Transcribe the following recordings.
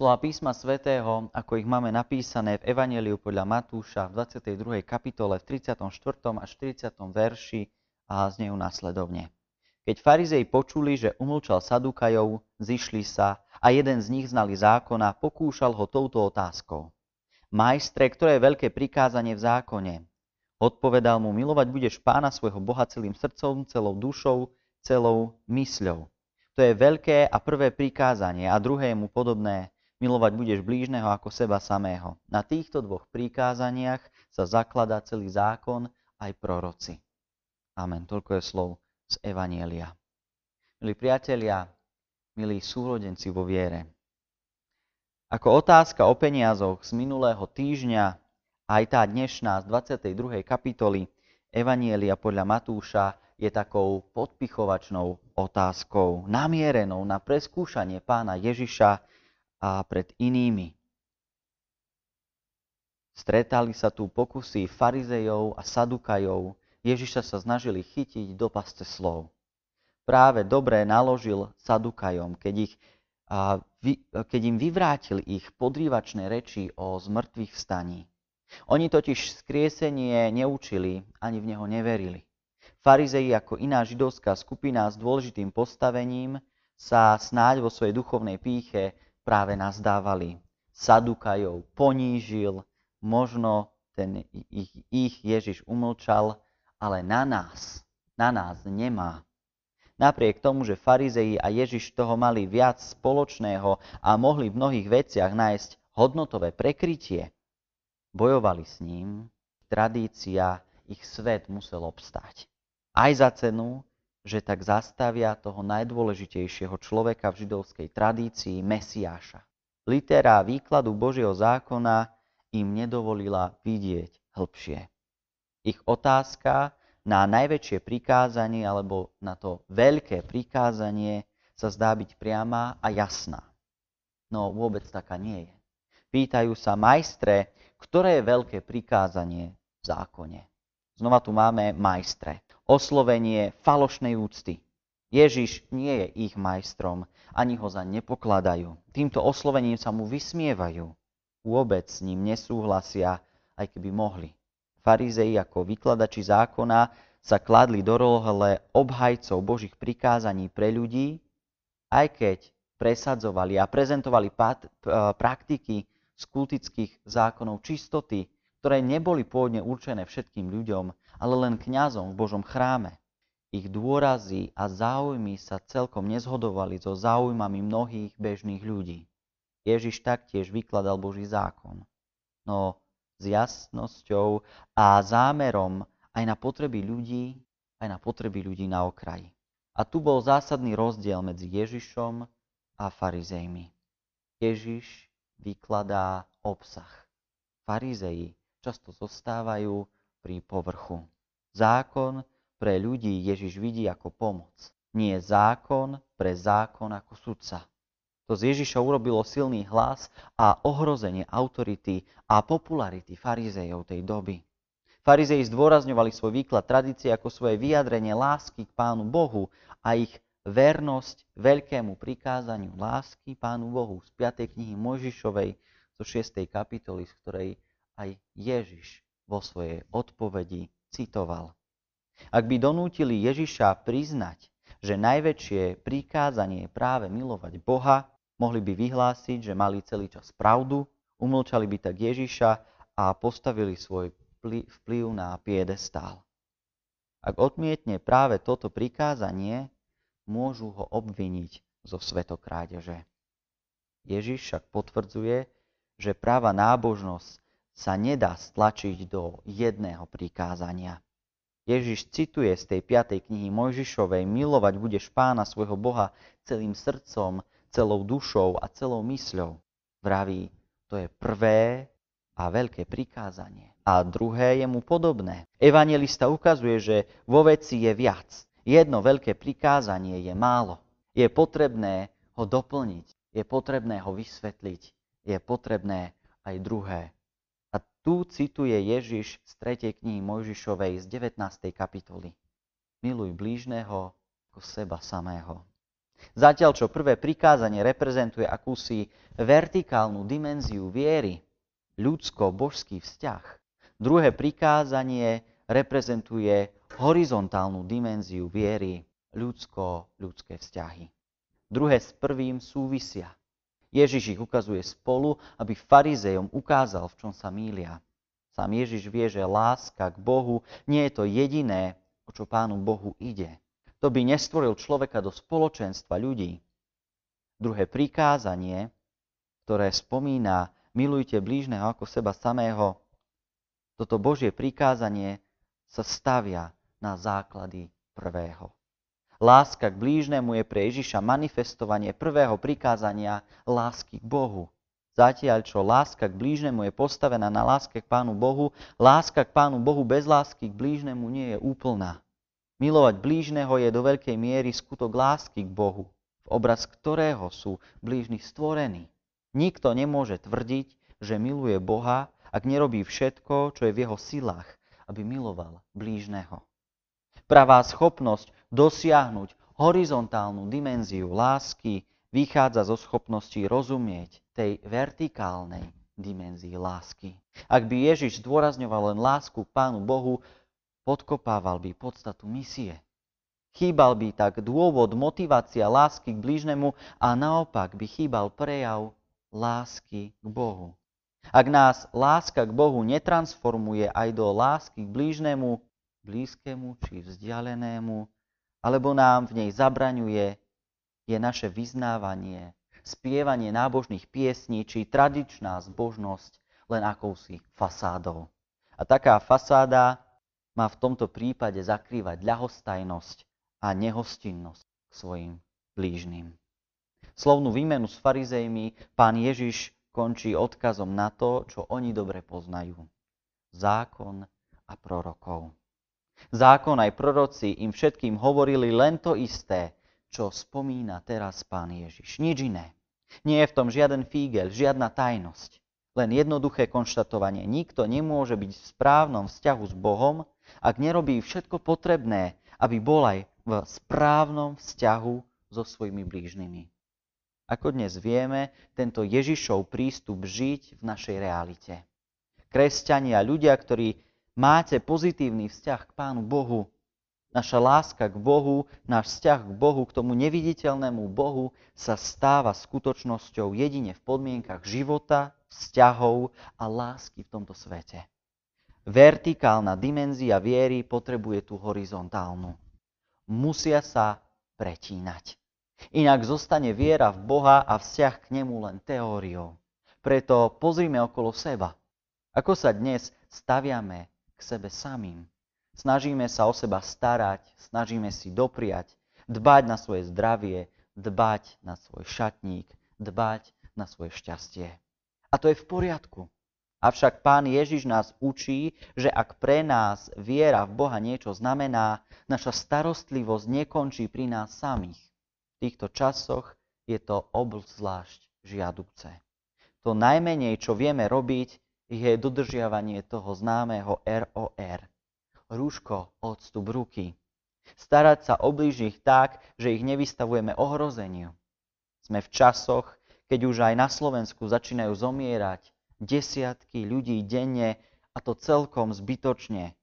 Slova písma svätého, ako ich máme napísané v Evangeliu podľa Matúša v 22. kapitole v 34. až 40. verši a znejú následovne. Keď farizei počuli, že umlčal Sadukajov, zišli sa a jeden z nich znali zákona, pokúšal ho touto otázkou. Majstre, ktoré je veľké prikázanie v zákone? Odpovedal mu, milovať budeš pána svojho Boha celým srdcom, celou dušou, celou mysľou. To je veľké a prvé prikázanie a druhé mu podobné, Milovať budeš blížneho ako seba samého. Na týchto dvoch prikázaniach sa zakladá celý zákon aj proroci. Amen. Toľko je slov z Evanielia. Milí priatelia, milí súrodenci vo viere. Ako otázka o peniazoch z minulého týždňa, aj tá dnešná z 22. kapitoly Evanielia podľa Matúša je takou podpichovačnou otázkou, namierenou na preskúšanie pána Ježiša a pred inými. Stretali sa tu pokusy farizejov a sadukajov. Ježiša sa snažili chytiť do pasce slov. Práve dobre naložil sadukajom, keď, ich, a, vy, keď im vyvrátil ich podrývačné reči o zmrtvých vstaní. Oni totiž skriesenie neučili, ani v neho neverili. Farizeji ako iná židovská skupina s dôležitým postavením sa snáď vo svojej duchovnej píche práve nazdávali. Sadukajov ponížil, možno ten ich, ich Ježiš umlčal, ale na nás, na nás nemá. Napriek tomu, že farizeji a Ježiš toho mali viac spoločného a mohli v mnohých veciach nájsť hodnotové prekrytie, bojovali s ním, tradícia, ich svet musel obstáť. Aj za cenu, že tak zastavia toho najdôležitejšieho človeka v židovskej tradícii, Mesiáša. Litera výkladu Božieho zákona im nedovolila vidieť hĺbšie. Ich otázka na najväčšie prikázanie alebo na to veľké prikázanie sa zdá byť priama a jasná. No vôbec taká nie je. Pýtajú sa majstre, ktoré je veľké prikázanie v zákone. Znova tu máme majstre oslovenie falošnej úcty. Ježiš nie je ich majstrom, ani ho za nepokladajú. Týmto oslovením sa mu vysmievajú. Vôbec s ním nesúhlasia, aj keby mohli. Farizei ako vykladači zákona sa kladli do rohle obhajcov Božích prikázaní pre ľudí, aj keď presadzovali a prezentovali pat, praktiky z kultických zákonov čistoty, ktoré neboli pôvodne určené všetkým ľuďom, ale len kňazom v Božom chráme. Ich dôrazy a záujmy sa celkom nezhodovali so záujmami mnohých bežných ľudí. Ježiš taktiež vykladal Boží zákon. No s jasnosťou a zámerom aj na potreby ľudí, aj na potreby ľudí na okraji. A tu bol zásadný rozdiel medzi Ježišom a farizejmi. Ježiš vykladá obsah. Farizeji často zostávajú pri povrchu. Zákon pre ľudí Ježiš vidí ako pomoc. Nie zákon pre zákon ako sudca. To z Ježiša urobilo silný hlas a ohrozenie autority a popularity farizejov tej doby. Farizeji zdôrazňovali svoj výklad tradície ako svoje vyjadrenie lásky k Pánu Bohu a ich vernosť veľkému prikázaniu lásky Pánu Bohu z 5. knihy Mojžišovej zo 6. kapitoly, z ktorej aj Ježiš vo svojej odpovedi citoval. Ak by donútili Ježiša priznať, že najväčšie prikázanie je práve milovať Boha, mohli by vyhlásiť, že mali celý čas pravdu, umlčali by tak Ježiša a postavili svoj vplyv na piedestál. Ak odmietne práve toto prikázanie, môžu ho obviniť zo svetokrádeže. Ježiš však potvrdzuje, že práva nábožnosť sa nedá stlačiť do jedného prikázania. Ježiš cituje z tej 5. knihy Mojžišovej Milovať budeš pána svojho Boha celým srdcom, celou dušou a celou mysľou. Vraví, to je prvé a veľké prikázanie. A druhé je mu podobné. Evangelista ukazuje, že vo veci je viac. Jedno veľké prikázanie je málo. Je potrebné ho doplniť. Je potrebné ho vysvetliť. Je potrebné aj druhé tu cituje Ježiš z 3. knihy Mojžišovej z 19. kapitoly. Miluj blížneho ako seba samého. Zatiaľ, čo prvé prikázanie reprezentuje akúsi vertikálnu dimenziu viery, ľudsko-božský vzťah, druhé prikázanie reprezentuje horizontálnu dimenziu viery, ľudsko-ľudské vzťahy. Druhé s prvým súvisia. Ježiš ich ukazuje spolu, aby farizejom ukázal, v čom sa mília. Sám Ježiš vie, že láska k Bohu nie je to jediné, o čo Pánu Bohu ide. To by nestvoril človeka do spoločenstva ľudí. Druhé prikázanie, ktoré spomína milujte blížneho ako seba samého, toto Božie prikázanie sa stavia na základy prvého. Láska k blížnemu je pre Ježiša manifestovanie prvého prikázania lásky k Bohu. Zatiaľ, čo láska k blížnemu je postavená na láske k Pánu Bohu, láska k Pánu Bohu bez lásky k blížnemu nie je úplná. Milovať blížneho je do veľkej miery skutok lásky k Bohu, v obraz ktorého sú blížni stvorení. Nikto nemôže tvrdiť, že miluje Boha, ak nerobí všetko, čo je v jeho silách, aby miloval blížneho. Pravá schopnosť dosiahnuť horizontálnu dimenziu lásky vychádza zo schopnosti rozumieť tej vertikálnej dimenzii lásky. Ak by Ježiš zdôrazňoval len lásku k Pánu Bohu, podkopával by podstatu misie. Chýbal by tak dôvod, motivácia lásky k blížnemu a naopak by chýbal prejav lásky k Bohu. Ak nás láska k Bohu netransformuje aj do lásky k blížnemu, blízkemu či vzdialenému, alebo nám v nej zabraňuje, je naše vyznávanie, spievanie nábožných piesní či tradičná zbožnosť len akousi fasádou. A taká fasáda má v tomto prípade zakrývať ľahostajnosť a nehostinnosť k svojim blížnym. Slovnú výmenu s farizejmi pán Ježiš končí odkazom na to, čo oni dobre poznajú. Zákon a prorokov. Zákon aj proroci im všetkým hovorili len to isté, čo spomína teraz pán Ježiš. Nič iné. Nie je v tom žiaden fígel, žiadna tajnosť. Len jednoduché konštatovanie. Nikto nemôže byť v správnom vzťahu s Bohom, ak nerobí všetko potrebné, aby bol aj v správnom vzťahu so svojimi blížnymi. Ako dnes vieme, tento Ježišov prístup žiť v našej realite. Kresťania, ľudia, ktorí máte pozitívny vzťah k Pánu Bohu, naša láska k Bohu, náš vzťah k Bohu, k tomu neviditeľnému Bohu sa stáva skutočnosťou jedine v podmienkach života, vzťahov a lásky v tomto svete. Vertikálna dimenzia viery potrebuje tú horizontálnu. Musia sa pretínať. Inak zostane viera v Boha a vzťah k nemu len teóriou. Preto pozrime okolo seba. Ako sa dnes staviame k sebe samým. Snažíme sa o seba starať, snažíme si dopriať, dbať na svoje zdravie, dbať na svoj šatník, dbať na svoje šťastie. A to je v poriadku. Avšak pán Ježiš nás učí, že ak pre nás viera v Boha niečo znamená, naša starostlivosť nekončí pri nás samých. V týchto časoch je to obzvlášť žiaduce. To najmenej, čo vieme robiť, je dodržiavanie toho známeho ROR. Rúško, odstup ruky. Starať sa o blížnych tak, že ich nevystavujeme ohrozeniu. Sme v časoch, keď už aj na Slovensku začínajú zomierať desiatky ľudí denne a to celkom zbytočne.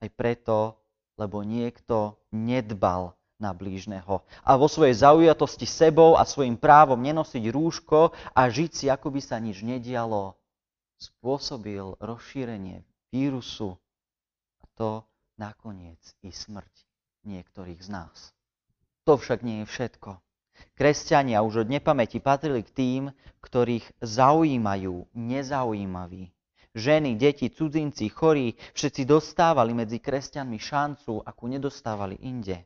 Aj preto, lebo niekto nedbal na blížneho a vo svojej zaujatosti sebou a svojim právom nenosiť rúško a žiť si, ako by sa nič nedialo, spôsobil rozšírenie vírusu a to nakoniec i smrť niektorých z nás. To však nie je všetko. Kresťania už od nepamäti patrili k tým, ktorých zaujímajú nezaujímaví. Ženy, deti, cudzinci, chorí, všetci dostávali medzi kresťanmi šancu, akú nedostávali inde.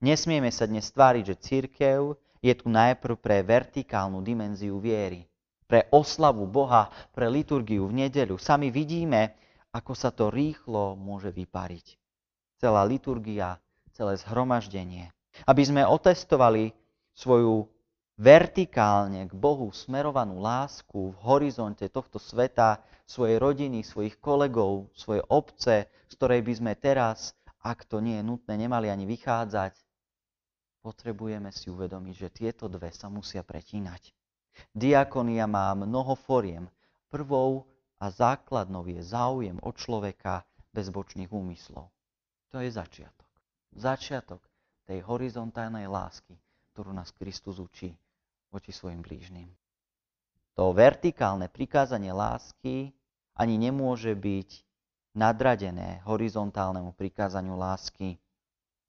Nesmieme sa dnes tváriť, že církev je tu najprv pre vertikálnu dimenziu viery, pre oslavu Boha, pre liturgiu v nedeľu. Sami vidíme, ako sa to rýchlo môže vypariť. Celá liturgia, celé zhromaždenie. Aby sme otestovali svoju vertikálne k Bohu smerovanú lásku v horizonte tohto sveta, svojej rodiny, svojich kolegov, svojej obce, z ktorej by sme teraz, ak to nie je nutné, nemali ani vychádzať, potrebujeme si uvedomiť, že tieto dve sa musia pretínať. Diakonia má mnoho foriem. Prvou a základnou je záujem od človeka bez bočných úmyslov. To je začiatok. Začiatok tej horizontálnej lásky, ktorú nás Kristus učí voči svojim blížnym. To vertikálne prikázanie lásky ani nemôže byť nadradené horizontálnemu prikázaniu lásky.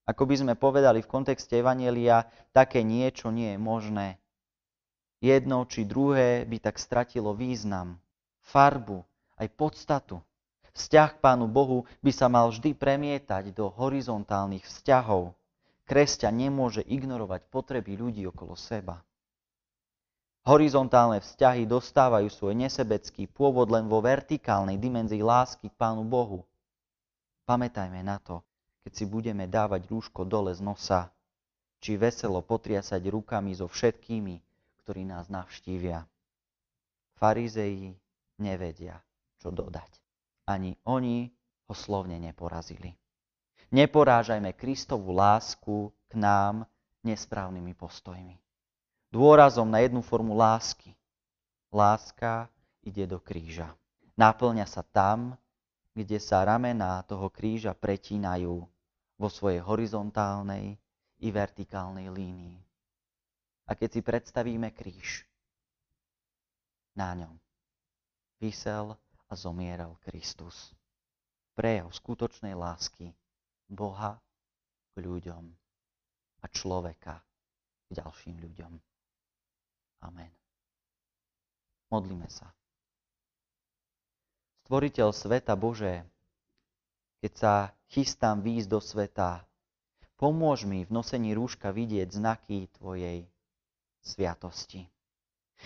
Ako by sme povedali v kontexte Evanielia, také niečo nie je možné. Jedno či druhé by tak stratilo význam, farbu, aj podstatu. Vzťah k Pánu Bohu by sa mal vždy premietať do horizontálnych vzťahov. Kresťan nemôže ignorovať potreby ľudí okolo seba. Horizontálne vzťahy dostávajú svoj nesebecký pôvod len vo vertikálnej dimenzii lásky k Pánu Bohu. Pamätajme na to, keď si budeme dávať rúško dole z nosa, či veselo potriasať rukami so všetkými, ktorí nás navštívia. Farizeji nevedia, čo dodať. Ani oni ho slovne neporazili. Neporážajme Kristovú lásku k nám nesprávnymi postojmi dôrazom na jednu formu lásky. Láska ide do kríža. Naplňa sa tam, kde sa ramená toho kríža pretínajú vo svojej horizontálnej i vertikálnej línii. A keď si predstavíme kríž, na ňom vysel a zomieral Kristus. Prejav skutočnej lásky Boha k ľuďom a človeka k ďalším ľuďom. Amen. Modlíme sa. Stvoriteľ sveta Bože, keď sa chystám výjsť do sveta, pomôž mi v nosení rúška vidieť znaky Tvojej sviatosti.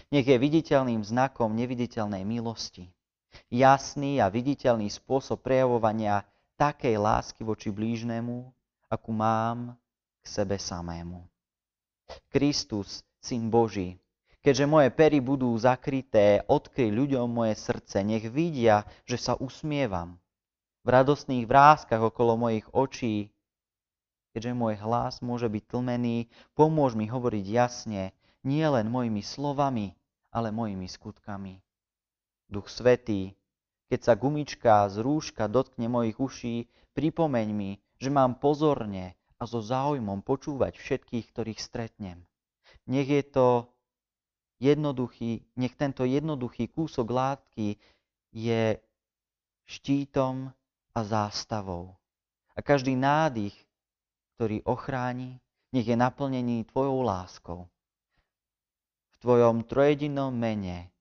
Nech je viditeľným znakom neviditeľnej milosti. Jasný a viditeľný spôsob prejavovania takej lásky voči blížnemu, akú mám k sebe samému. Kristus, Syn Boží, Keďže moje pery budú zakryté, odkry ľuďom moje srdce, nech vidia, že sa usmievam. V radostných vrázkach okolo mojich očí, keďže môj hlas môže byť tlmený, pomôž mi hovoriť jasne, nie len mojimi slovami, ale mojimi skutkami. Duch Svetý, keď sa gumička z rúška dotkne mojich uší, pripomeň mi, že mám pozorne a so záujmom počúvať všetkých, ktorých stretnem. Nech je to jednoduchý, nech tento jednoduchý kúsok látky je štítom a zástavou. A každý nádych, ktorý ochráni, nech je naplnený Tvojou láskou. Tvojom trojedinom mene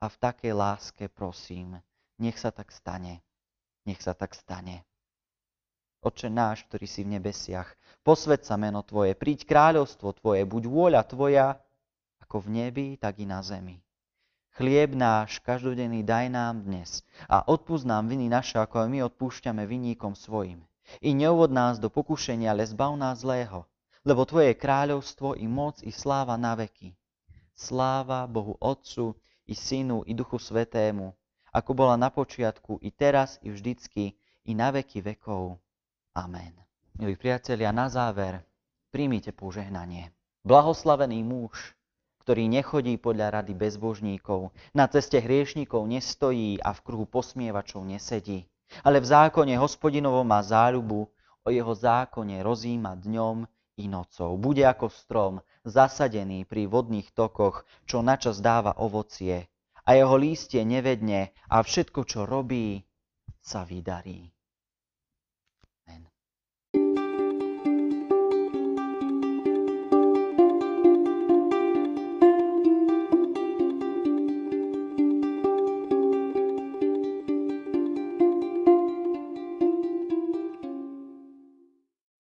a v takej láske prosím, nech sa tak stane. Nech sa tak stane. Oče náš, ktorý si v nebesiach, posved sa meno Tvoje, príď kráľovstvo Tvoje, buď vôľa Tvoja, ako v nebi, tak i na zemi. Chlieb náš každodenný daj nám dnes a odpúsť nám viny naše, ako aj my odpúšťame vinníkom svojim. I neuvod nás do pokušenia, ale zbav nás zlého, lebo Tvoje je kráľovstvo i moc i sláva na veky. Sláva Bohu Otcu i Synu i Duchu Svetému, ako bola na počiatku, i teraz, i vždycky, i na veky vekov. Amen. Milí priatelia, na záver príjmite požehnanie. Blahoslavený muž, ktorý nechodí podľa rady bezbožníkov, na ceste hriešníkov nestojí a v kruhu posmievačov nesedí. Ale v zákone hospodinovom má záľubu, o jeho zákone rozíma dňom i nocou. Bude ako strom, zasadený pri vodných tokoch, čo načas dáva ovocie. A jeho lístie nevedne a všetko, čo robí, sa vydarí.